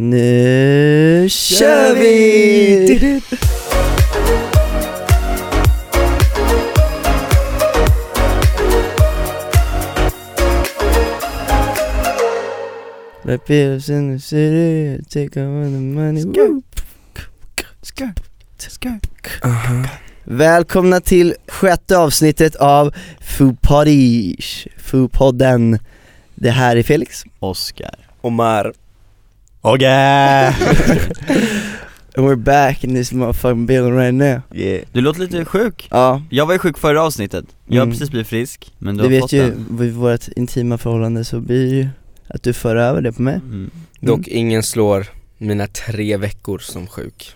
Nu kör vi! Let bills in the city, take all the money. Woo. Välkomna till sjätte avsnittet av Foodpoddish, Foodpodden Det här är Felix. Oscar Omar Ogge! And we're back in this motherfucking building right now. Yeah. Du låter lite sjuk. Ja, Jag var ju sjuk förra avsnittet, jag har Mm. precis blivit frisk, men du du har vet fått ju, den. vid vårt intima förhållande så blir det ju att du för över det på mig. Mm. Dock ingen slår mina tre veckor som sjuk.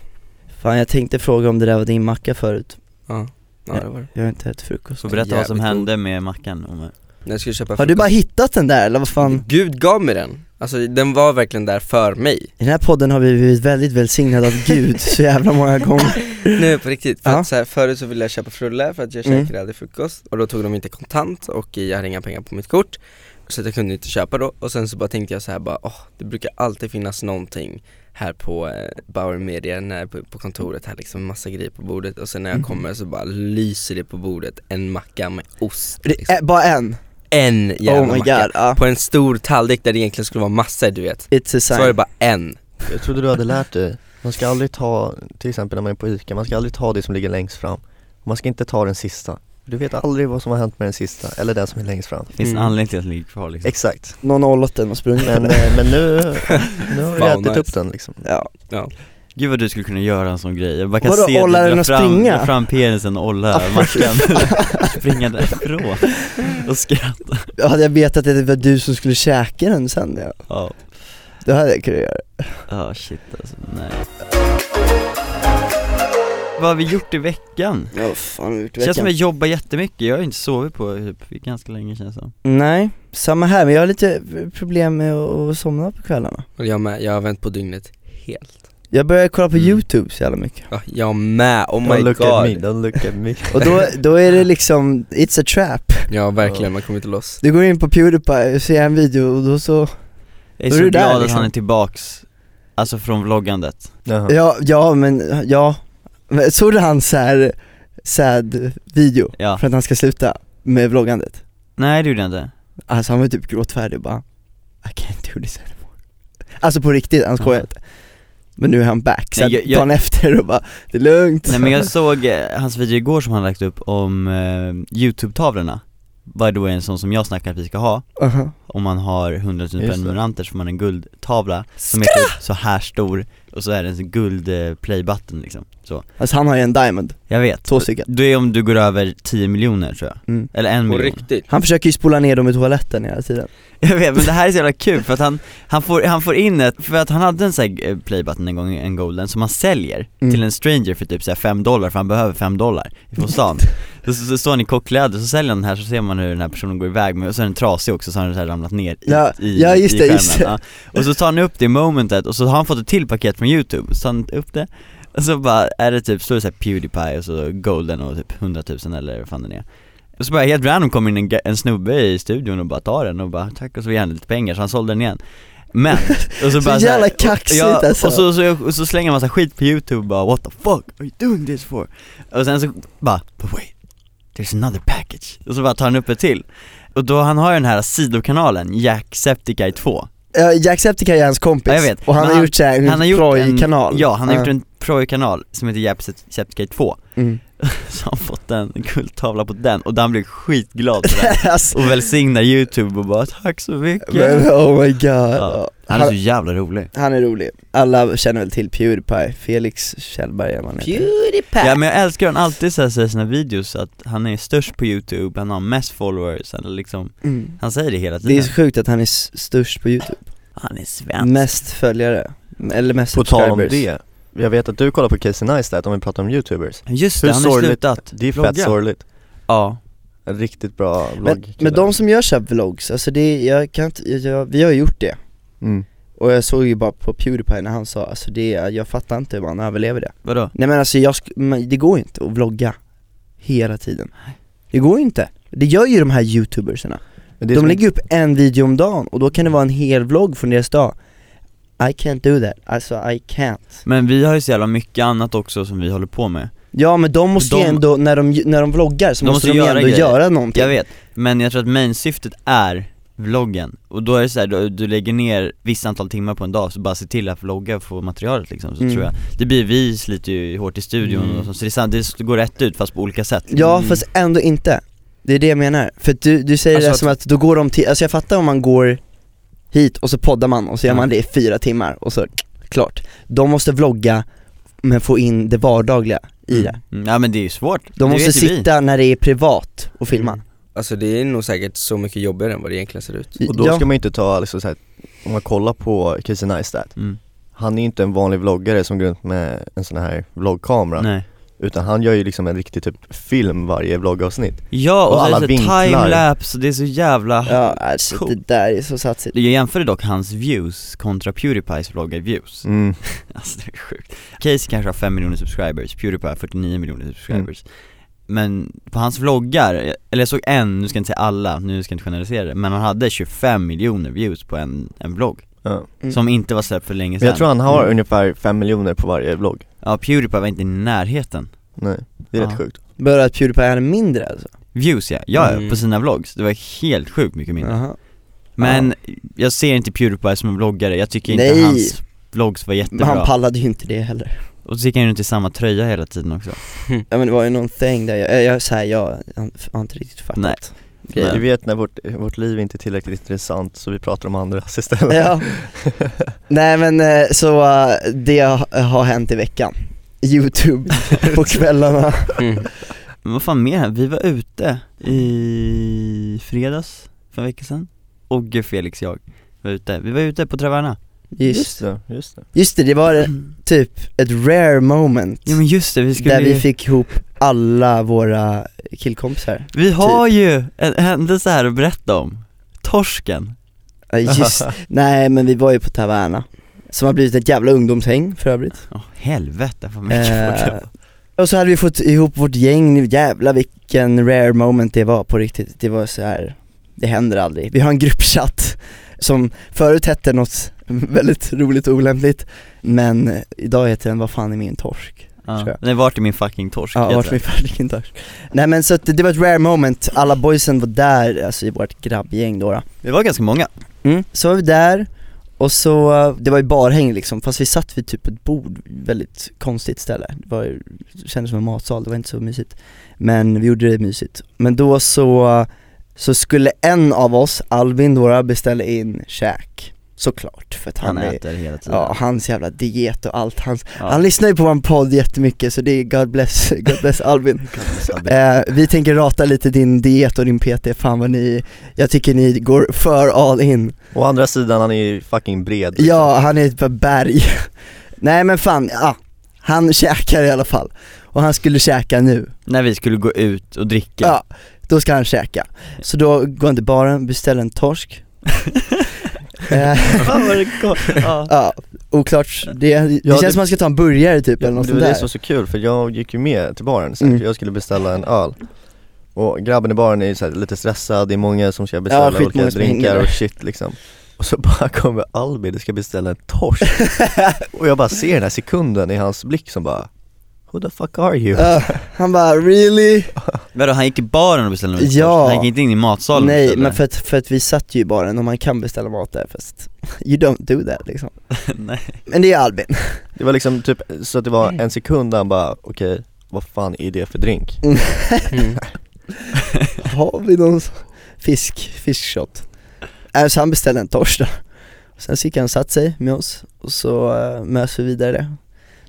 Fan jag tänkte fråga om det där var din macka förut. Ja, ja det var det. Jag har inte ätit frukost. Får berätta vad som Jävligt hände med mackan Omar. När jag skulle köpa Har du bara hittat den där eller vad fan? Gud gav mig den, alltså den var verkligen där för mig I den här podden har vi blivit väldigt välsignade av gud så jävla många gånger Nej på riktigt, för Ja. att så här, förut så ville jag köpa frulle för att jag Mm. käkade aldrig frukost och då tog de inte kontant och jag hade inga pengar på mitt kort Så att jag kunde inte köpa då och sen så bara tänkte jag så här bara, åh det brukar alltid finnas någonting här på eh, Bauer Media, när, på, på kontoret här liksom, massa grejer på bordet och sen när jag Mhm. kommer så bara lyser det på bordet en macka med ost liksom. bara en? En jävla oh my macka god, ja. På en stor tallrik där det egentligen skulle vara massor du vet It's a Så var det sign bara en Jag trodde du hade lärt dig. Man ska aldrig ta, till exempel när man är på ICA, man ska aldrig ta det som ligger längst fram. Man ska inte ta den sista. Du vet aldrig vad som har hänt med den sista, eller den som är längst fram. Det finns en Mm. anledning till att den ligger kvar liksom Exakt. Någon har hållit den och sprungit Men, eh, men nu, nu har vi ätit nice. upp den liksom. Ja, Gud vad du skulle kunna göra en sån grej, jag bara kan Vadå, se olla dig den och fram, springa? dra fram penisen och olla mackan, springa därifrån och skratta. Jag hade jag vetat att det var du som skulle käka den sen ja. Ja, Då hade jag kunnat göra det. Ja shit alltså, nej. Vad har vi gjort i veckan? Ja vad fan har vi gjort i Känns som veckan? jag jobbar jättemycket, jag har inte sovit på typ ganska länge känns det som. Nej, samma här. Men jag har lite problem med att somna på kvällarna. Jag med, jag har vänt på dygnet helt Jag börjar kolla på Mm. youtube så jävla mycket ja, Jag med, oh my don't look at me, god don't look at me. Och då, då är det liksom, it's a trap Ja verkligen, man kommer inte loss Du går in på Pewdiepie och ser en video och då så, Jag är Då så är du där, glad att liksom. han är tillbaks, alltså från vloggandet Jaha. ja, ja men, ja Men Såg du hans såhär, sad video? Ja, För att han ska sluta med vloggandet? nej det gjorde jag inte Alltså han var typ gråtfärdig bara I can't do this anymore Alltså på riktigt, han skojar Ja. inte Men nu är han back, så Nej, jag- jag- dagen efter och bara, det är lugnt. Nej men jag såg eh, hans video igår som han lagt upp om eh, youtube-tavlorna. By the way en sån som jag snackar att vi ska ha. Aha. Om man har 100 000 Just det. prenumeranter så får man en guldtavla som är typ så här stor och så är det en guld eh, playbutton liksom, så Alltså han har ju en diamond, Jag vet, två stycken det är om du går över 10 miljoner tror jag, mm. eller en På miljon riktigt Han försöker ju spola ner dem i toaletten hela tiden Jag vet, men det här är så jävla kul för att han, han får, han får in ett, för att han hade en sån här eh, playbutton en gång, en golden, som han säljer Mm. till en stranger för typ så här 5 dollar, för han behöver 5 dollar ifrån stan så, så, så står han i kockkläder, så säljer han den här så ser man hur den här personen går iväg med, och så är den trasig också så har den så här ramlat ner i, Ja, i, ja, just i det, skärmen. just det. Ja. Och så tar han upp det i momentet, och så har han fått ett till paket från youtube, så han upp det. Och så bara är det typ, står det såhär Pewdiepie och så golden och typ 100 000 eller vad fan den är. Och så bara helt random kommer in en, en snubbe i studion och bara tar den och bara tack och så ger han lite pengar så han sålde den igen. Men, och så Så bara jävla här- kaxigt ja, alltså. och så, så, och så slänger han massa skit på youtube och bara what the fuck are you doing this for? Och sen så bara, but wait, there's another package. Och så bara tar han upp ett till. Och då, han har ju den här sidokanalen, Jacksepticeye 2 Ja, Jacksepticeye är hans kompis, Ja, jag vet. och han Men har han- gjort en Han har gjort en, kanal ja han har gjort en Proj-kanal som heter Jacksepticeye 2 mm. Så han fått en guldtavla på den och han blev skitglad för den alltså, Och välsignar youtube och bara tack så mycket. Men, oh my god. Ja. Han är så jävla rolig Han är rolig. Alla känner väl till Pewdiepie, Felix Kjellberg han heter. Pewdiepie Ja men jag älskar han alltid säger i sina videos att han är störst på youtube, han har mest followers, eller liksom Mm. Han säger det hela Det är tiden så sjukt att han är störst på youtube, Han är svensk mest följare, eller mest På tal om det, jag vet att du kollar på Casey Neistat om vi pratar om youtubers. Just det, Hur han har slutat Det är fett vlogga. sorgligt. Ja, En riktigt bra Men, vlogg men de som gör så här vlogs, alltså det, jag kan inte, jag, vi har gjort det mm. Och jag såg ju bara på Pewdiepie när han sa, alltså det, jag fattar inte hur man överlever det. Vadå? Nej men alltså jag, det går ju inte att vlogga hela tiden. Det går ju inte, det gör ju de här youtubersarna. De som- lägger upp en video om dagen och då kan det vara en hel vlogg från deras dag. I can't do that, alltså I can't. Men vi har ju så jävla mycket annat också som vi håller på med. Ja men de måste ju De- ändå, när de, när de vloggar så De måste, de ju ändå grejer. göra någonting. Jag vet, men jag tror att main-syftet är vloggen. Och då är det så här, du, du lägger ner vissa antal timmar på en dag, så bara se till att vlogga och få materialet liksom, så Mm. tror jag. Det blir, vi sliter ju hårt i studion Mm. och så, så det, är sant, det går rätt ut fast på olika sätt. Ja Mm. fast ändå inte. Det är det jag menar, för du, du säger Alltså det som att då går de till, alltså jag fattar om man går hit och så poddar man och så gör man det i fyra timmar och så, klart. De måste vlogga men få in det vardagliga i det. Mm. Ja men det är ju svårt, De det måste ju vi. sitta när det är privat och filma Alltså det är nog säkert så mycket jobbigare än vad det egentligen ser ut Och då ja. ska man inte ta liksom så här, om man kollar på Casey Neistat mm. Han är ju inte en vanlig vloggare som går runt med en sån här vloggkamera Nej Utan han gör ju liksom en riktig typ film varje vloggavsnitt Ja och, Och så alla det vinklar. timelapse och det är så jävla Ja alltså Cool. det där är så satsigt Jag jämförde dock hans views kontra Pewdiepies vloggar views mm. Alltså det är sjukt Casey kanske har 5 miljoner subscribers, Pewdiepie har 49 miljoner subscribers Men på hans vloggar, eller jag såg en, nu ska jag inte säga alla, nu ska jag inte generalisera det Men han hade 25 miljoner views på en, en vlogg ja. Mm. Som inte var släppt för länge Men sedan jag tror han har Mm. ungefär 5 miljoner på varje vlogg Ja, Pewdiepie var inte i närheten Nej, det är Ja. rätt sjukt Bara att Pewdiepie är mindre alltså? Views ja, ja Mm. på sina vlogs, det var helt sjukt mycket mindre Jaha. Men jag ser inte Pewdiepie som en vloggare, jag tycker Nej. inte hans vlogs var Men jättebra han pallade ju inte det heller Och så gick han ju runt i samma tröja hela tiden också. Ja men det var ju någon thing där, jag, jag, så här, jag har inte riktigt fattat Nej. grejen. Du vet när vårt, vårt liv inte är tillräckligt intressant så vi pratar om andras istället. Ja, nej men eh, så eh, det har- hänt i veckan. Youtube på kvällarna. Mm. Men vad fan mer? Vi var ute i fredags, för en vecka sedan. Ogge, Felix, jag var ute, vi var ute på Traverna Just, det, just det. Just det, det var eh, typ ett rare moment. Ja men just det, vi skulle Där vi fick ihop alla våra killkompisar. Vi har typ. ju en händelse här att berätta om. Torsken. Ja, Just, nej men vi var ju på Taverna Som har blivit ett jävla ungdomshäng för övrigt. Åh helvete vad mycket eh, folk. Och så hade vi fått ihop vårt gäng, jävla vilken rare moment det var på riktigt. Det var så här. det händer aldrig. Vi har en gruppchatt som förut hette något väldigt roligt och olämpligt Men idag heter den Vad fan är min torsk? ja. Nej vart är min fucking torsk? Ja, vart det. min fucking torsk? Nej men så att det, det var ett rare moment, alla boysen var där, alltså i vårt grabbgäng då, då. Vi var ganska många Mm. Så var vi där, och så, det var ju barhäng liksom, fast vi satt vid typ ett bord, väldigt konstigt ställe Det var ju, det kändes som en matsal, det var inte så mysigt Men vi gjorde det mysigt Men då så, så skulle en av oss, Albin då, beställa in käk Såklart, för att han, Han är, äter hela tiden. Ja hans jävla diet och allt, hans, Ja. han lyssnar ju på vår podd jättemycket så det är God bless, God bless Albin. Eh, vi tänker rata lite din diet och din PT, fan vad ni, jag tycker ni går för all in. Å andra sidan, han är ju fucking bred liksom. Ja, han är ett berg. Nej men fan, ja, han käkar i alla fall. Och han skulle käka nu, När vi skulle gå ut och dricka. Ja, då ska han käka. Så då går han till baren, beställer en torsk Fan vad det kom. ja. Ja, oklart, det, det Ja, känns det- som man ska ta en burgare typ Ja, eller något det sånt det där som var så kul för jag gick ju med till baren sen, Mm. för jag skulle beställa en öl Och grabben i baren är ju så här lite stressad, det är många som ska beställa skitmånga olika drinkar och shit liksom Och så bara kommer Albin och ska beställa en torsk Och jag bara ser den här sekunden i hans blick som bara Who the fuck are you? Ja, Han bara 'really?' Vadå, han gick i baren och beställde en Ja. Han gick inte in i matsalen Nej beställde? men för att, för att vi satt ju i baren och man kan beställa mat där fast You don't do that liksom Nej Men det är Albin Det var liksom typ så att det var en sekund där han bara okej, vad fan är det för drink? Mm. Har vi någon fisk, fiskshot? Äh, så han beställde en torsk då Sen så gick han och satt sig med oss och så uh, mös vi vidare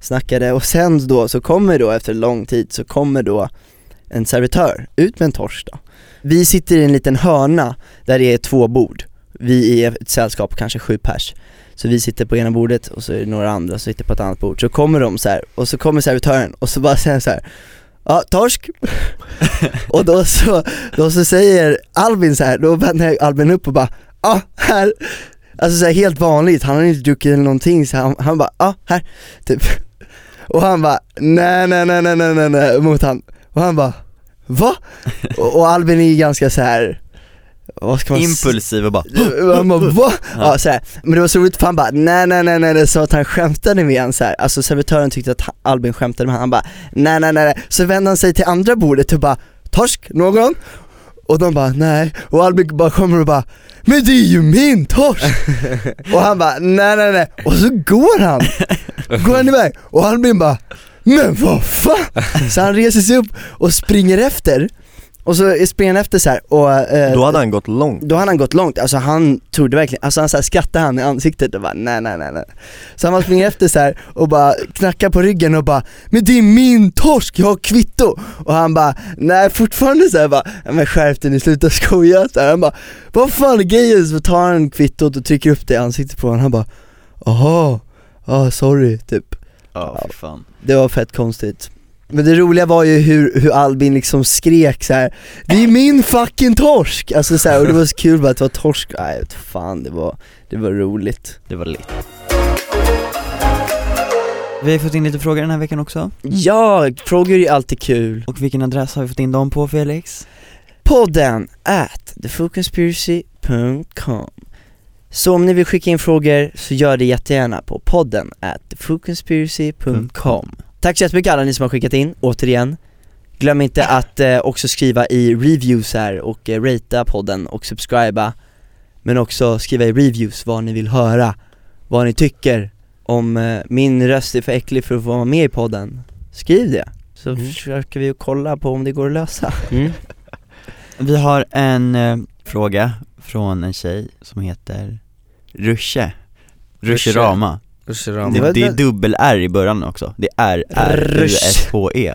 Snackade och sen då så kommer då efter lång tid så kommer då en servitör ut med en torsk då. Vi sitter i en liten hörna där det är två bord. Vi är ett sällskap, kanske sju pers. Så vi sitter på ena bordet och så är det några andra som sitter på ett annat bord. Så kommer de så här och så kommer servitören och så bara säger han så här Ja, torsk. Och då så, då så säger Albin så här, då vänder Albin upp och bara Ja, här. Alltså så här, helt vanligt, han har inte druckit eller någonting så han, han bara Ja, här, typ. Och han bara nej nej nej nej nej nej, mot han Och han bara Va? och, och Albin är ju ganska så här vad ska man Impulsiv och bara Han bara va? Ja, så här. Men det var så roligt för han bara nej nej nej nej, så att han skämtade med han så här. alltså servitören tyckte att Albin skämtade med han, han bara nej nej nej, nej. så vände han sig till andra bordet och bara torsk någon? Och de bara nej, och Albin bara kommer och bara men det är ju min torsk! och han bara nej nej nej, och så går han, går han iväg. Och Albin bara men vad fan? Så han reser sig upp och springer efter och så springer han efter så här och eh, Då hade han gått långt. då hade han gått långt, alltså han trodde verkligen, alltså han så här skrattade han i ansiktet och bara nej nej nej nej. Så han springer efter så här och bara knackar på ryggen och bara Men det är min torsk, jag har kvitto! Och han bara nej fortfarande. Så här bara "Ja, Men skärp dig nu, sluta skoja. Så här. Han bara Vad fan är grejen? Så tar han kvittot och trycker upp det i ansiktet på honom, han bara Aha, ah sorry. Typ. Ja fy fan. Det var fett konstigt men det roliga var ju hur, hur Albin liksom skrek så här. Det är min fucking torsk! Alltså så här, och det var så kul bara att det var torsk, nej fan det var, det var roligt Det var lite Vi har fått in lite frågor den här veckan också Ja, frågor är alltid kul Och vilken adress har vi fått in dem på Felix? Podden at thefoodconspiracy.com Så om ni vill skicka in frågor så gör det jättegärna på podden at thefoodconspiracy.com Tack så jättemycket alla ni som har skickat in, återigen Glöm inte att eh, också skriva i reviews här och eh, ratea podden och subscriba Men också skriva i reviews vad ni vill höra, vad ni tycker Om eh, min röst är för äcklig för att få vara med i podden, skriv det Så Mm. försöker vi kolla på om det går att lösa Mm. Vi har en eh, fråga från en tjej som heter Rusche Rusche. Rama det, Vad- det är dubbel-R i början också, det är R-U-S-H-E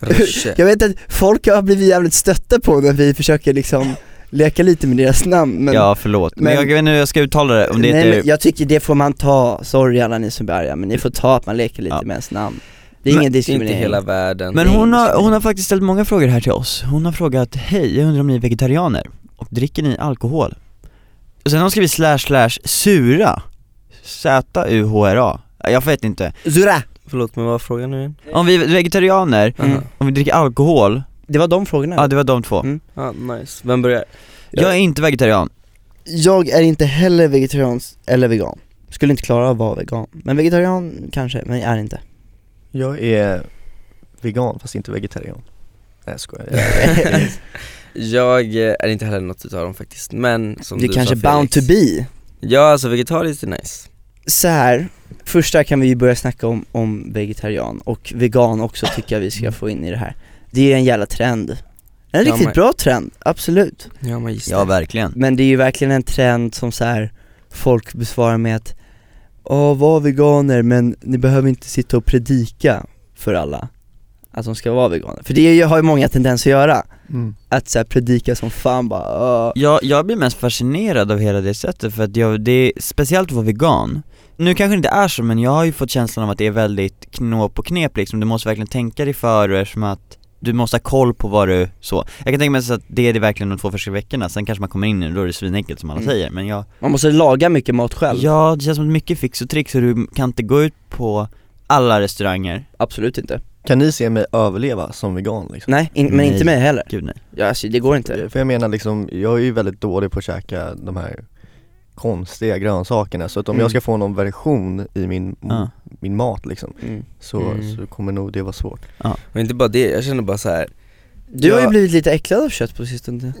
Jag vet att folk har blivit jävligt stötta på när vi försöker liksom leka lite med deras namn men Ja förlåt, men, men- jag vet inte hur jag ska uttala det, om det Nej, heter men jag tycker det får man ta, sorry alla ni som arga, men ni får ta att man leker lite Ja. med ens namn. Det är Men ingen är inte diskriminering. hela världen. Men hon har, hon har faktiskt ställt många frågor här till oss. Hon har frågat, hej, jag undrar om ni är vegetarianer? Och dricker ni alkohol? Och sen har hon skrivit slash slash sura Z-U-H-R-A Jag vet inte. Zura! Förlåt men vad var frågan nu igen? Om vi är vegetarianer, Mm. Om vi dricker alkohol, Det var de frågorna ja det var de två. Mm. Ja, nice. Vem börjar? Jag är inte vegetarian. Jag är inte heller vegetarian eller vegan Skulle inte klara av att vara vegan, men vegetarian kanske, men jag är inte Jag är vegan fast inte vegetarian Nej jag skojar Jag är inte heller något utav dem faktiskt, men som Du du kanske sa, bound to Felix. be Ja alltså vegetariskt är nice. Så här. första kan vi börja snacka om, om vegetarian och vegan också tycker jag vi ska få in i det här. Det är en jävla trend. En Ja, riktigt men- bra trend, absolut. Ja man gissar Ja verkligen. Men det är ju verkligen en trend som så här folk besvarar med att Åh, var veganer men ni behöver inte sitta och predika för alla att de ska vara veganer, för det har ju många tendens att göra. Mm. Att så här predika som fan bara "Åh." Jag, jag blir mest fascinerad av hela det sättet för att jag, det är speciellt att vara vegan. Nu kanske det inte är så men jag har ju fått känslan av att det är väldigt knåp och knep liksom, du måste verkligen tänka dig för eftersom att du måste ha koll på vad du, så. Jag kan tänka mig så att det är det verkligen de två första veckorna, sen kanske man kommer in i det, då är det svinenkelt som alla Mm. säger men jag Man måste laga mycket mat själv. Ja, det känns som att mycket fix och tricks och du kan inte gå ut på alla restauranger. Absolut inte Kan ni se mig överleva som vegan liksom? Nej, in, men Nej. inte mig heller Gud nej Ja alltså det går inte För jag menar liksom, jag är ju väldigt dålig på att käka de här konstiga grönsakerna så att om Mm. jag ska få någon version i min, Ja. min mat liksom mm. så, Mm. så kommer nog det vara svårt Och inte bara det, jag känner bara så här. Du har ju Ja. blivit lite äcklad av kött på sistone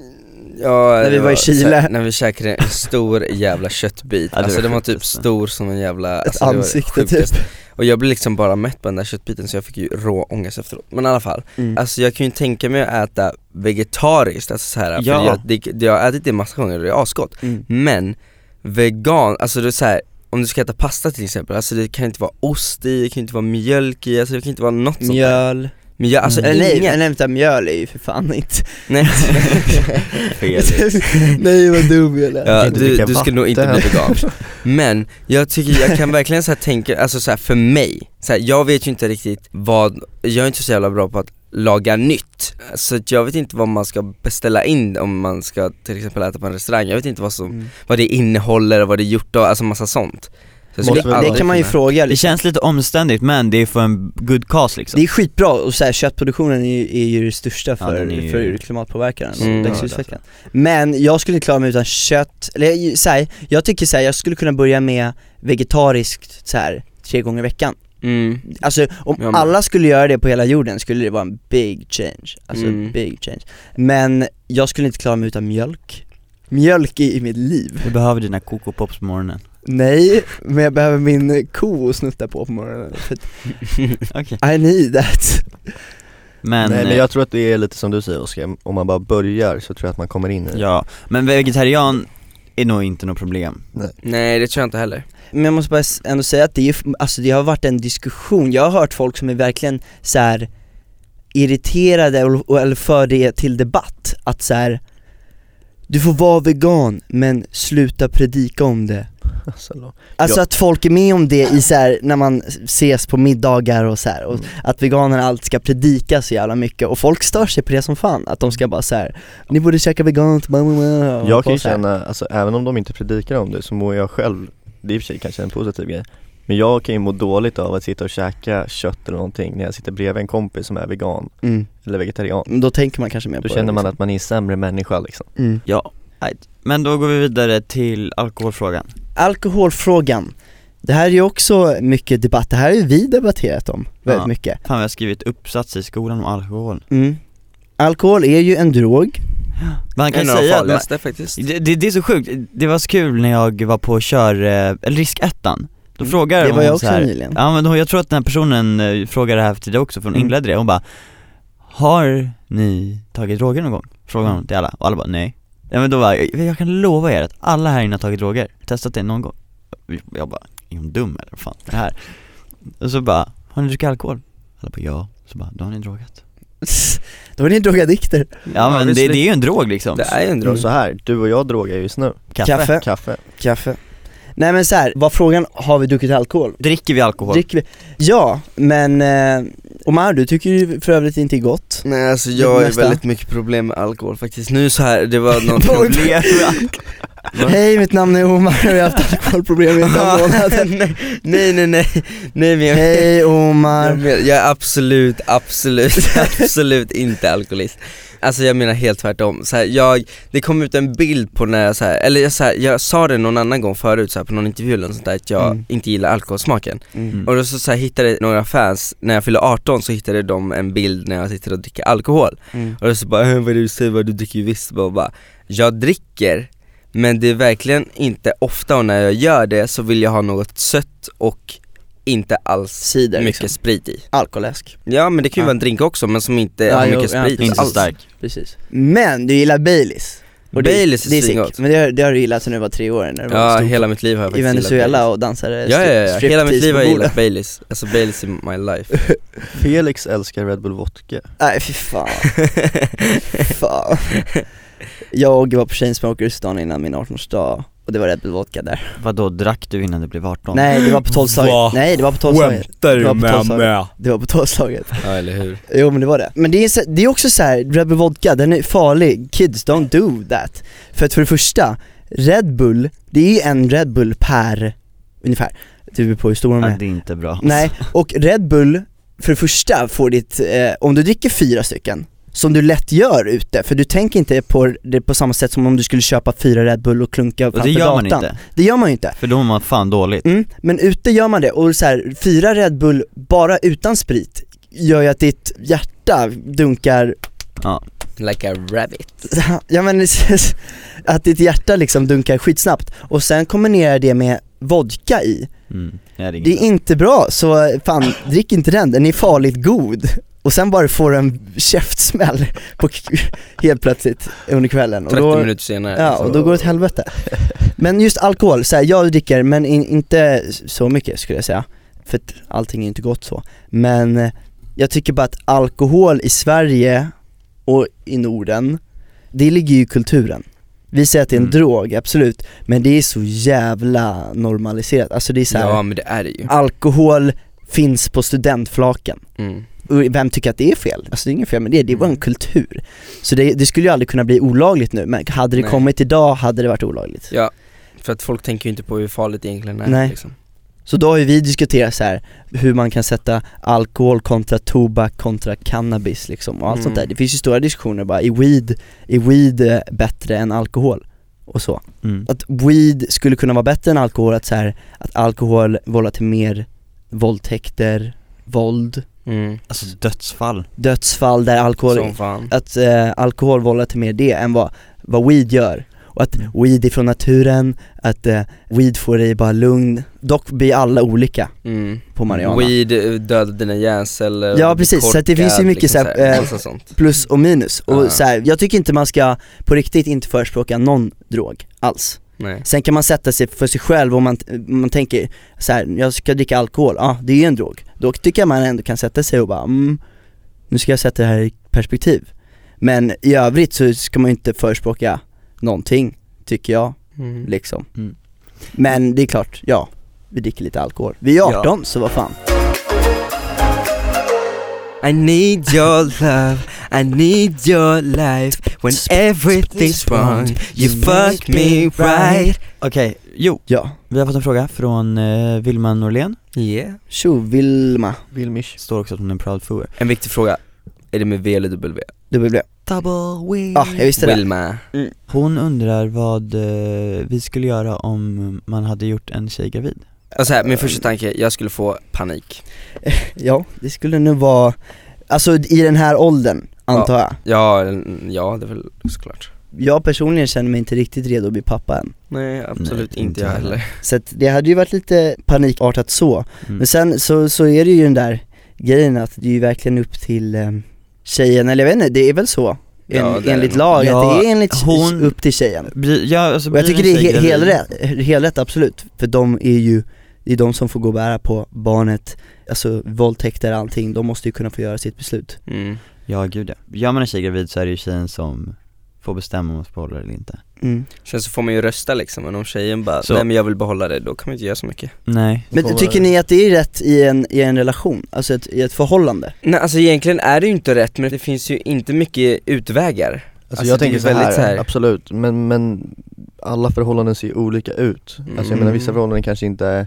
Ja, När vi det var i Chile. när vi käkade en stor jävla köttbit, Ja, alltså var den var typ alltså. stor som en jävla, Ett alltså, var ansikte typ Och jag blev liksom bara mätt på den där köttbiten så jag fick ju rå ångest efteråt Men i alla fall, mm. alltså jag kan ju tänka mig att äta vegetariskt, alltså så här, för Ja. jag, det, jag har ätit det massa gånger och det är asgott Mm. Men, vegan, alltså det är så här, om du ska äta pasta till exempel, alltså det kan inte vara ost i, det kan inte vara mjölk i, alltså det kan inte vara något sånt där Mjöl Mjöl, alltså Eller nej, inget, nej vänta, mjöl är ju för fan inte nej. Nej vad dum jag lät. Ja, du, du skulle nog inte bli vegan Men jag tycker jag kan verkligen så här tänka, alltså så här, för mig, så här, jag vet ju inte riktigt vad, jag är inte så jävla bra på att laga nytt. Så jag vet inte vad man ska beställa in om man ska till exempel äta på en restaurang, jag vet inte vad som, Mm. vad det innehåller och vad det är gjort och alltså massa sånt Det aldrig kan man ju kunna. fråga Det liksom. känns lite omständigt men det är för en good cause liksom Det är skitbra och så här, köttproduktionen är ju, är ju det största för, den är ju- för klimatpåverkan och Mm. växthuseffekten Men jag skulle inte klara mig utan kött, eller så här, jag tycker så här, jag skulle kunna börja med vegetariskt så här, tre gånger i veckan Mm. Alltså om Ja, alla skulle göra det på hela jorden skulle det vara en big change, alltså Mm. big change Men jag skulle inte klara mig utan mjölk Mjölk i, i mitt liv Du behöver dina Coco Pops på morgonen Nej, men jag behöver min ko att snutta på på morgonen. Okej. I need that. Men, Nej men eh, jag tror att det är lite som du säger Oskar, om man bara börjar så tror jag att man kommer in i det. Ja, men vegetarian är nog inte något problem. Nej. Det tror jag inte heller. Men jag måste bara ändå säga att det, är, alltså det har varit en diskussion, jag har hört folk som är verkligen så här irriterade och, och, eller för det till debatt, att så här. Du får vara vegan, men sluta predika om det Alltså, då. Alltså Ja. att folk är med om det i så här, när man ses på middagar och så här, och Mm. att veganerna alltid ska predika så jävla mycket och folk stör sig på det som fan, att de ska bara så här. ni borde käka veganskt, Jag kan ju känna, alltså även om de inte predikar om det så mår jag själv, det är i och för sig kanske en positiv grej Men jag kan ju må dåligt av att sitta och käka kött eller någonting när jag sitter bredvid en kompis som är vegan mm. eller vegetarian Men Då tänker man kanske mer Då på känner det man liksom. att man är en sämre människa liksom mm. Ja, men då går vi vidare till alkoholfrågan Alkoholfrågan Det här är ju också mycket debatt, det här har ju vi debatterat om väldigt Ja. mycket Fan vi har skrivit uppsats i skolan om alkohol mm. Alkohol är ju en drog Man kan En säga att man, faktiskt det, det, det är så sjukt, det var så kul när jag var på kör, eh, eller riskettan Då Mm. frågade Det var hon jag så också här, nyligen. Ja men då, jag tror att den här personen eh, frågade det här tidigare också, för hon Mm. inledde det, hon bara Har ni tagit droger någon gång? Frågade hon till alla, och alla bara nej Ja men då var jag, jag kan lova er att alla här inne har tagit droger, testat det någon gång Jag bara, är hon dum eller vad fan är det här? Och så bara, har ni druckit alkohol? Alla bara ja, så bara, då har ni drogat Då är ni drogadikter Ja men det, det är ju en drog liksom Det är ju en Mm. drog Så här, du och jag drogar just nu, Kaffe. Kaffe. kaffe Kaffe Nej men så här, var frågan, har vi druckit alkohol? Dricker vi alkohol? Dricker vi? Ja, men eh, Omar du tycker ju för övrigt inte är gott. Nej alltså jag har väldigt mycket problem med alkohol faktiskt, nu så här, det var någon Oj. Hej mitt namn är Omar. Och jag har haft alkoholproblem i par månader nej, nej nej. Nej, men jag, Hej Omar. Jag är absolut, absolut, absolut inte alkoholist Alltså jag menar helt tvärtom, så här, jag, det kom ut en bild på när jag så här, eller jag, så här, jag sa det någon annan gång förut så här, på någon intervju eller något sånt där, att jag Mm. inte gillar alkoholsmaken mm. Och då så, så hittade några fans, när jag fyllde 18 så hittade de en bild när jag sitter och dricker alkohol Mm. Och då så bara, "Äh, vad är det du säger, vad du dricker ju visst, bara, bara Jag dricker, men det är verkligen inte ofta och när jag gör det så vill jag ha något sött och inte alls Cider mycket liksom. sprit i. Alkoläsk Ja men det kan ju Ja. vara en drink också men som inte Ja, har jo, mycket ja, sprit. i Inte så alls. stark. Precis. Men du gillar Baileys. Och Baileys är Det är svingott. men det har, det har du gillat sen du var tre år när du var Ja stod hela mitt liv har jag i faktiskt gillat Venezuela och dansade Ja ja ja, hela mitt liv har jag gillat Baileys, alltså Baileys in my life. Felix älskar Red Bull vodka. Nej fy fan, fan. Jag var på Chainsmokers dagen innan min 18-årsdag och det var Red Bull vodka där Vadå, drack du innan du blev 18? Nej det var på tolvslaget, nej det var på tolvslaget Skämtar Det var på tolvslaget. Det var på tolvslaget Ja eller hur? Jo men det var det. Men det är, det är också så här, Red Bull vodka, den är farlig, kids don't do that. För att för det första, Red Bull, det är en Red Bull per, ungefär, du beror på hur stor de Ja, är. det är inte bra Nej, och Red Bull, för det första får ditt, eh, om du dricker fyra stycken, som du lätt gör ute, för du tänker inte på det på samma sätt som om du skulle köpa fyra Red Bull och klunka Och det framför gör man gatan. inte, Det gör man ju inte. för då mår man fan dåligt. Mm, men ute gör man det, och så här, fyra Red Bull bara utan sprit gör ju att ditt hjärta dunkar. Ja, Like a rabbit. Ja men att ditt hjärta liksom dunkar skitsnabbt. Och sen kombinerar det med vodka i. Mm. det är Det inte bra, så fan drick inte den, den är farligt god och sen bara får en käftsmäll på helt plötsligt under kvällen. Och 30 då, minuter senare Ja, och då går det åt helvete. Men just alkohol, så här, jag dricker men in, inte så mycket skulle jag säga. För att allting är inte gott så. Men eh, jag tycker bara att alkohol i Sverige och i Norden, det ligger ju i kulturen. Vi säger att det är en Mm. drog, absolut, men det är så jävla normaliserat, alltså det är så här, Ja men det är det ju. alkohol finns på studentflaken. Mm. Vem tycker att det är fel? Alltså det är inget fel med det, det bara en Mm. kultur Så det, det skulle ju aldrig kunna bli olagligt nu, men hade det Nej. kommit idag hade det varit olagligt Ja, för att folk tänker ju inte på hur farligt det egentligen är Nej. liksom. Så då har ju vi diskuterat så här hur man kan sätta alkohol kontra tobak kontra cannabis liksom och allt Mm. sånt där. Det finns ju stora diskussioner bara, är weed, är weed eh, bättre än alkohol? Och så. Mm. Att weed skulle kunna vara bättre än alkohol, att så här, att alkohol vållar till mer våldtäkter, våld, Mm. Alltså dödsfall dödsfall där alkohol, att eh, alkohol vållar till mer det än vad, vad weed gör. Och att Mm. weed är från naturen, att eh, weed får dig bara lugn. Dock blir alla olika Mm. på marijuana. Weed eh, dödar dina hjärnceller Ja, precis. Så att det korkad, finns ju mycket liksom så här, så eh. Plus och minus. Och Ja. så här, jag tycker inte man ska på riktigt inte förespråka någon drog alls. Nej. Sen kan man sätta sig för sig själv om man, man tänker så här, jag ska dricka alkohol, ja det är ju en drog. Då tycker jag man ändå kan sätta sig och bara, mm, nu ska jag sätta det här i perspektiv. Men i övrigt så ska man ju inte förespråka någonting, tycker jag, Mm. liksom. Mm. Men det är klart, ja, vi dricker lite alkohol. Vi är 18 så vad fan. I need your love, I need your life. When everything's wrong, you fuck me right. Okej, jo, Ja, vi har fått en fråga från eh, Vilma Norlén. Yeah. Tjo Vilma, Vilmish. Står också att hon är en proud foer En viktig fråga, är det med V eller W? W. Double win Ja, jag visste det. Wilma Hon undrar vad eh, vi skulle göra om man hade gjort en tjej gravid Alltså här, min första tanke, jag skulle få panik Ja, det skulle nog vara, alltså i den här åldern, antar jag. Ja, ja det är väl såklart Jag personligen känner mig inte riktigt redo att bli pappa än. Nej absolut Nej, inte inte jag heller Så att det hade ju varit lite panikartat så. mm. Men sen så, så är det ju den där grejen att det är ju verkligen upp till eh, tjejen, eller jag vet inte, det är väl så? En, Ja, enligt lag, Ja, det är enligt hon- upp till tjejen. Bli, ja, alltså Och jag tycker det är he- helrätt, helrätt absolut, för de är ju, det är de som får gå och bära på barnet, alltså våldtäkter allting, de måste ju kunna få göra sitt beslut. mm. Ja gud ja, gör man en tjej gravid så är det ju tjejen som får bestämma om man ska behålla det eller inte Mm. Sen så får man ju rösta liksom, men om tjejen bara, Så. nej men jag vill behålla det, då kan man inte göra så mycket Nej Men tycker ni att det är rätt i en, i en relation? Alltså ett, i ett förhållande? Nej alltså egentligen är det ju inte rätt, men det finns ju inte mycket utvägar Alltså, Alltså, jag det är tänker så här, väldigt så här- absolut, men, men alla förhållanden ser olika ut. Alltså jag menar vissa Mm. förhållanden kanske inte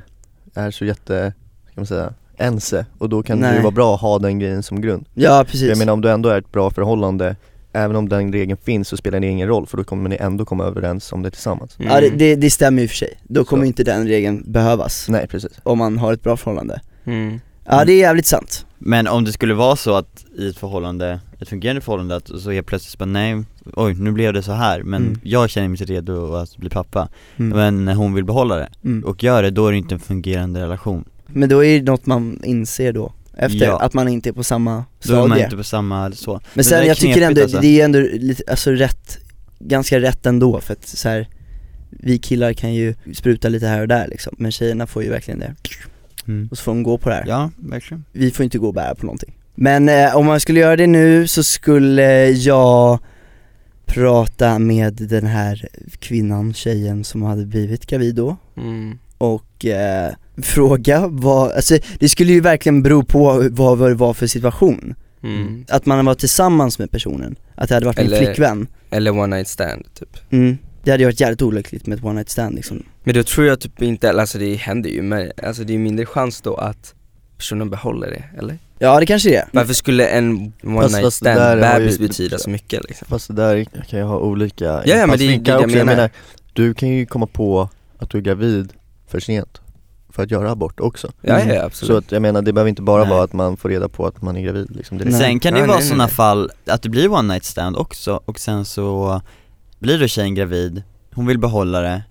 är, så jätte, ska man säga, ense och då kan det Nej. ju vara bra att ha den grejen som grund. Ja För precis. jag menar om du ändå är ett bra förhållande, även om den regeln finns så spelar det ingen roll för då kommer ni ändå komma överens om det tillsammans. Mm. Ja det, det, det stämmer ju för sig. Då kommer Så. inte den regeln behövas Nej precis. om man har ett bra förhållande. Mm. Ja det är jävligt sant. Men om det skulle vara så att i ett förhållande, ett fungerande förhållande, att så helt plötsligt bara nej, oj nu blev det så här men Mm. jag känner mig inte redo att bli pappa Mm. Men hon vill behålla det Mm. och gör det, då är det inte en fungerande relation Men då är det något man inser då, efter Ja. att man inte är på samma Då är man stadie. inte på samma så Men det sen jag tycker ändå, alltså. det är ändå lite, alltså rätt, ganska rätt ändå för att så här, vi killar kan ju spruta lite här och där liksom, men tjejerna får ju verkligen det. Mm. Och så får de gå på det här. Ja, verkligen Vi får inte gå och bära på någonting. Men eh, om man skulle göra det nu så skulle jag prata med den här kvinnan, tjejen som hade blivit gravid då Mm. och eh, fråga vad, alltså det skulle ju verkligen bero på vad vad det var för situation. Mm. Att man var tillsammans med personen, att det hade varit Eller- en flickvän. Eller one night stand typ Mm. Det hade ju varit jävligt olyckligt med ett one night stand liksom. Men då tror jag typ inte, alltså det händer ju, men alltså det är mindre chans då att personen behåller det, eller? Ja det kanske det är. Varför skulle en one Fast- night stand ju- bebis betyda så mycket liksom? Fast det där kan ju ha olika ja, men det är- det jag också. Jag menar. menar, du kan ju komma på att du är gravid för sent för att göra abort också. Ja, ja Så absolut att jag menar det behöver inte bara Nej. vara att man får reda på att man är gravid liksom direkt. Sen kan det Nej, vara sådana fall att det blir one night stand också och sen så blir då tjejen gravid, hon vill behålla det,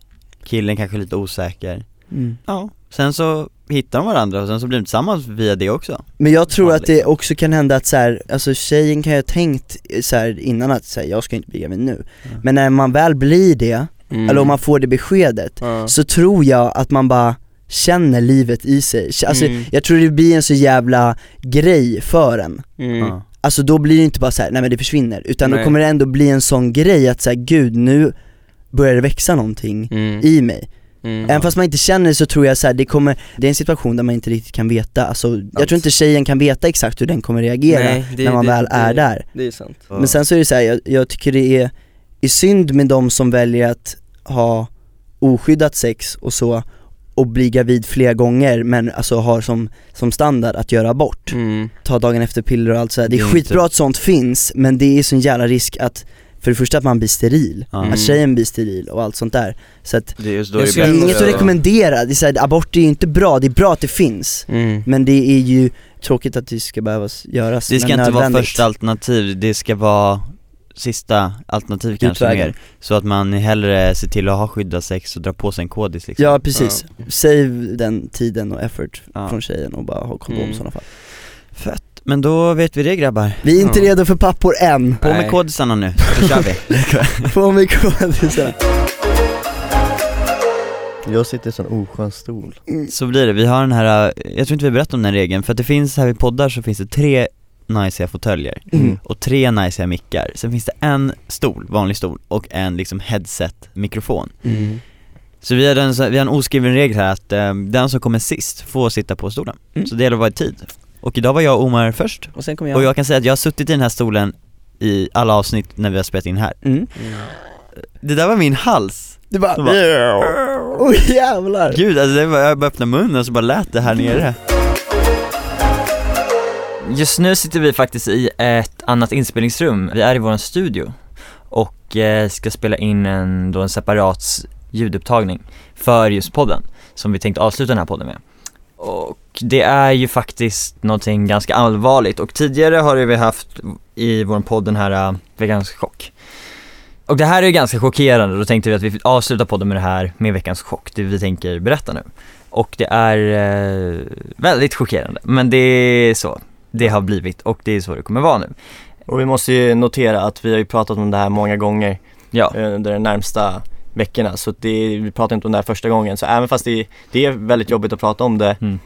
killen kanske är lite osäker Mm. Ja, sen så hittar de varandra och sen så blir de tillsammans via det också Men jag tror att det också kan hända att så här, alltså tjejen kan ju ha tänkt så här innan att här, jag ska inte bli gravid nu. Mm. Men när man väl blir det, Mm. eller om man får det beskedet, Ja. så tror jag att man bara känner livet i sig. Alltså Mm. jag tror det blir en så jävla grej för en. Ja. Alltså då blir det inte bara så här, nej men det försvinner, utan då Nej. kommer det ändå bli en sån grej att säga gud nu börjar det växa någonting Mm. i mig. Mm. Även fast man inte känner det så tror jag så här, det kommer, det är en situation där man inte riktigt kan veta, alltså jag tror inte tjejen kan veta exakt hur den kommer reagera Nej, det- när man det- väl det- är där. Det är sant Men sen så är det så här, jag, jag tycker det är, är synd med de som väljer att ha oskyddat sex och så, och bli gravid flera gånger men alltså har som, som standard att göra abort. Mm. Ta dagen efter piller och allt sådär, det är Det är skitbra inte- att sånt finns men det är sån jävla risk att för det första att man blir steril. Mm. att tjejen blir steril och allt sånt där. Så att Det är det är inget att rekommendera, det är så här, abort är ju inte bra, det är bra att det finns. Mm. Men det är ju tråkigt att det ska behöva göras Det ska inte vara första alternativ, det ska vara sista alternativ kanske Utvägen. mer. Så att man hellre ser till att ha skyddat sex och dra på sig en kodis liksom. Ja precis, save den tiden och effort Ja. från tjejen och bara ha kondom i Mm. sådana fall. Fett, men då vet vi det grabbar. Vi är inte Ja. redo för pappor än, På med Nej. kodisarna nu, så kör vi. På med kodisarna. Jag sitter i en sån oskön stol. Så blir det, vi har den här, äh, jag tror inte vi berättar om den här regeln, för att det finns här vid poddar så finns det tre najsiga fåtöljer Mm. och tre najsiga mickar, sen finns det en stol, vanlig stol, och en liksom headset-mikrofon Mm. Så vi har, en, vi har en oskriven regel här att eh, den som kommer sist får sitta på stolen, Mm. så det gäller att vara i tid Och idag var jag och Omar först, Och sen kommer jag, och jag kan säga att jag har suttit i den här stolen i alla avsnitt när vi har spelat in här mm. Det där var min hals! Du bara, bara- oh jävlar! Gud alltså det var, jag bara öppnade munnen och så bara lät det här nere Just nu sitter vi faktiskt i ett annat inspelningsrum. Vi är i vår studio och eh, ska spela in en, då en separat ljudupptagning för just podden som vi tänkte avsluta den här podden med. Och det är ju faktiskt någonting ganska allvarligt och tidigare har vi haft i vår podd den här eh, veckans chock. Och det här är ju ganska chockerande, då tänkte vi att vi avslutar podden med det här med veckans chock, det vi tänker berätta nu. Och det är eh, väldigt chockerande, men det är så det har blivit och det är så det kommer vara nu. Och vi måste ju notera att vi har ju pratat om det här många gånger Ja, eh, under de närmsta veckorna så det, vi pratar inte om det här första gången så även fast det, det är väldigt jobbigt att prata om det Mm.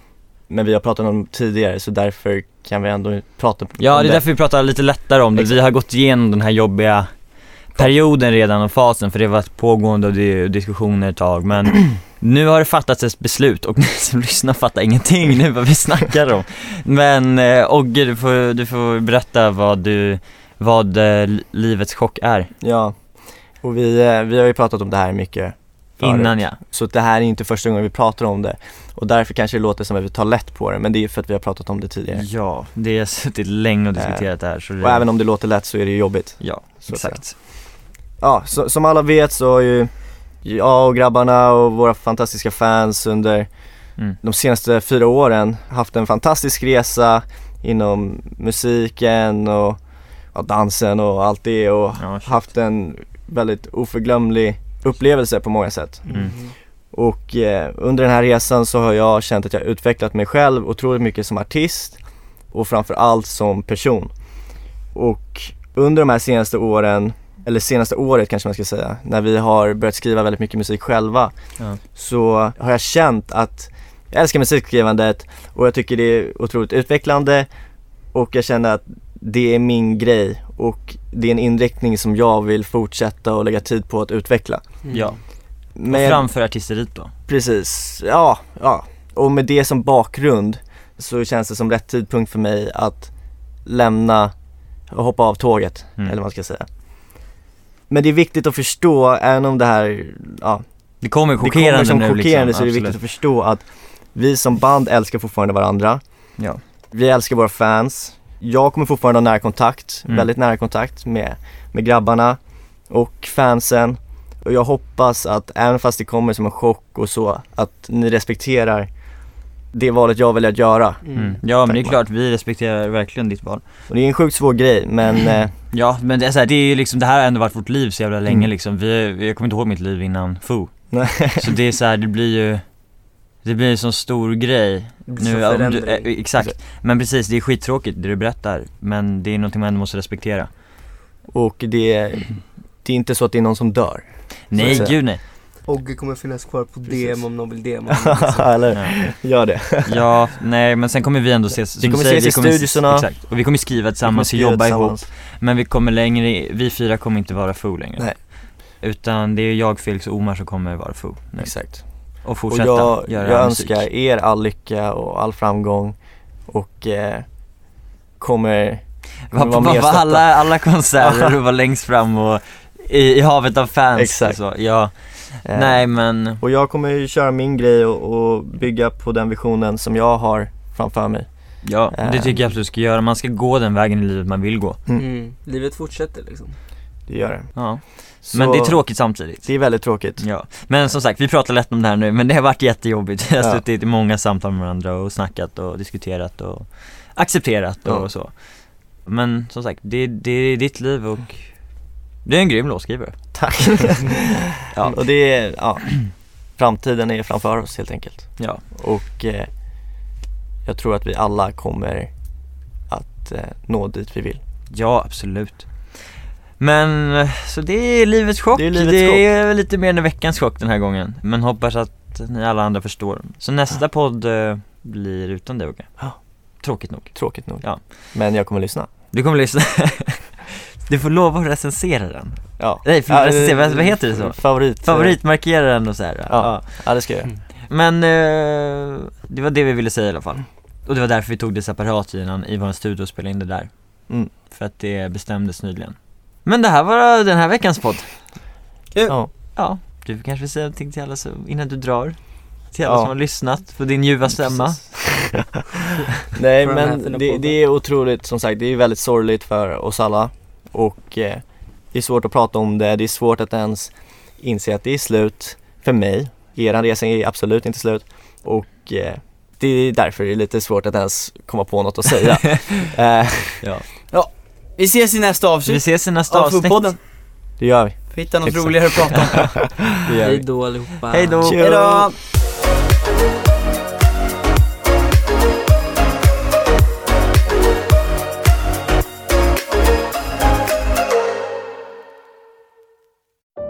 Men vi har pratat om det tidigare så därför kan vi ändå prata ja om det är därför vi pratar lite lättare om det. Vi har gått igenom den här jobbiga perioden redan och fasen för det har varit pågående och det är diskussioner ett tag men nu har det fattats ett beslut och ni som lyssnar fattar ingenting nu vad vi snackar om. Men eh, Ogge du får, du får berätta vad du, vad eh, livets chock är. Ja, och vi, eh, vi har ju pratat om det här mycket förut. Innan ja. Så det här är inte första gången vi pratar om det och därför kanske det låter som att vi tar lätt på det men det är för att vi har pratat om det tidigare Ja, det har suttit länge och diskuterat det här så det, Och även om det låter lätt så är det ju jobbigt Ja, så exakt. Ja, så, som alla vet så har ju jag och grabbarna och våra fantastiska fans under Mm. de senaste fyra åren haft en fantastisk resa inom musiken och ja, dansen och allt det och Ja, haft en väldigt oförglömlig upplevelse på många sätt. Mm. Och eh, under den här resan så har jag känt att jag utvecklat mig själv otroligt mycket som artist och framförallt som person. Och under de här senaste åren, eller senaste året kanske man ska säga, när vi har börjat skriva väldigt mycket musik själva Ja. så har jag känt att jag älskar musikskrivandet och jag tycker det är otroligt utvecklande och jag känner att det är min grej och det är en inriktning som jag vill fortsätta och lägga tid på att utveckla. Ja, Men och framför artisteriet då. Precis, ja, ja. Och med det som bakgrund så känns det som rätt tidpunkt för mig att lämna och hoppa av tåget, Mm. eller vad man ska säga. Men det är viktigt att förstå, även om det här, ja, Det kommer det kommer chockerande som nu chockerande liksom, så är det viktigt att förstå att vi som band älskar fortfarande varandra. Ja. Vi älskar våra fans. Jag kommer fortfarande ha nära kontakt, Mm. väldigt nära kontakt med, med grabbarna och fansen. Och jag hoppas att även fast det kommer som en chock och så, att ni respekterar det valet jag väljer att göra. Mm. Ja men det är klart, vi respekterar verkligen ditt val. Och det är en sjukt svår grej men eh, Ja men det är, så här, det är ju liksom, det här har ändå varit vårt liv så jävla länge Mm. liksom. Vi, jag kommer inte ihåg mitt liv innan Foo. nej. Så det är så här, det blir ju det blir en sån stor grej nu, om du, eh, exakt. Men precis, det är skittråkigt det du berättar, men det är någonting man ändå måste respektera. och det, är- det är inte så att det är någon som dör. Nej gud nej. Ogge kommer finnas kvar på Precis. DM om någon vill DM Eller Ja. gör det. ja, nej men sen kommer vi ändå ses, Vi kommer säger, ses i kommer- studiosarna. Exakt, och vi kommer skriva tillsammans och jobba skriva ihop. tillsammans. Men vi kommer längre, vi fyra kommer inte vara Foo längre. Nej. Utan det är jag, Felix och Omar som kommer vara Foo nu. Exakt. Och Och fortsätta jag, göra jag musik. önskar er all lycka och all framgång och eh, kommer, kommer va, vara stötta. alla, alla konserter och vara längst fram och i, i havet av fans Exakt. och så. Ja, Nej men, Och jag kommer ju köra min grej och, och bygga på den visionen som jag har framför mig. ja det Eh. tycker jag absolut du ska göra. Man ska gå den vägen i livet man vill gå. Mm. Livet fortsätter liksom. Det gör det. Ja. Så Men det är tråkigt samtidigt. Det är väldigt tråkigt. Ja, men som sagt vi pratar lätt om det här nu men det har varit jättejobbigt. Vi har Ja. suttit i många samtal med varandra och snackat och diskuterat och accepterat och Ja. så. Men som sagt, det, det är ditt liv och du är en grym låtskrivare. Tack. ja, och det är, ja, framtiden är framför oss helt enkelt. Ja. Och eh, jag tror att vi alla kommer att eh, nå dit vi vill. Ja, absolut. Men, så det är livets chock. Det är livets det är lite mer än veckans chock den här gången. Men hoppas att ni alla andra förstår. Så nästa podd eh, blir utan dig Åke. Ja. Tråkigt nog. Tråkigt nog. Ja. Men jag kommer lyssna. Du kommer lyssna. du får lova att recensera den. Ja. Nej, för Ja, recensera, vad, heter det så? Favorit. Favoritmarkera den och så här. Ja. Ja, det ska jag göra. Men eh, det var det vi ville säga i alla fall. Och det var därför vi tog det separat i, en, i vår studio och spelade in det där. Mm. För att det bestämdes nyligen. Men det här var den här veckans podd. Ja. Ja, du kanske vill säga någonting till alla som, innan du drar? Till alla Ja. som har lyssnat på din ljuva stämma. Nej men det, det är otroligt, som sagt, det är väldigt sorgligt för oss alla och eh, det är svårt att prata om det, det är svårt att ens inse att det är slut för mig. Eran resa är absolut inte slut och eh, det är därför det är lite svårt att ens komma på något att säga. eh, Vi ses i nästa Vi avsnitt ses i nästa av avsnitt. Fotpodden. det gör vi. Får hitta något Exakt. roligare att prata om. Hej vi. då allihopa. Hej då!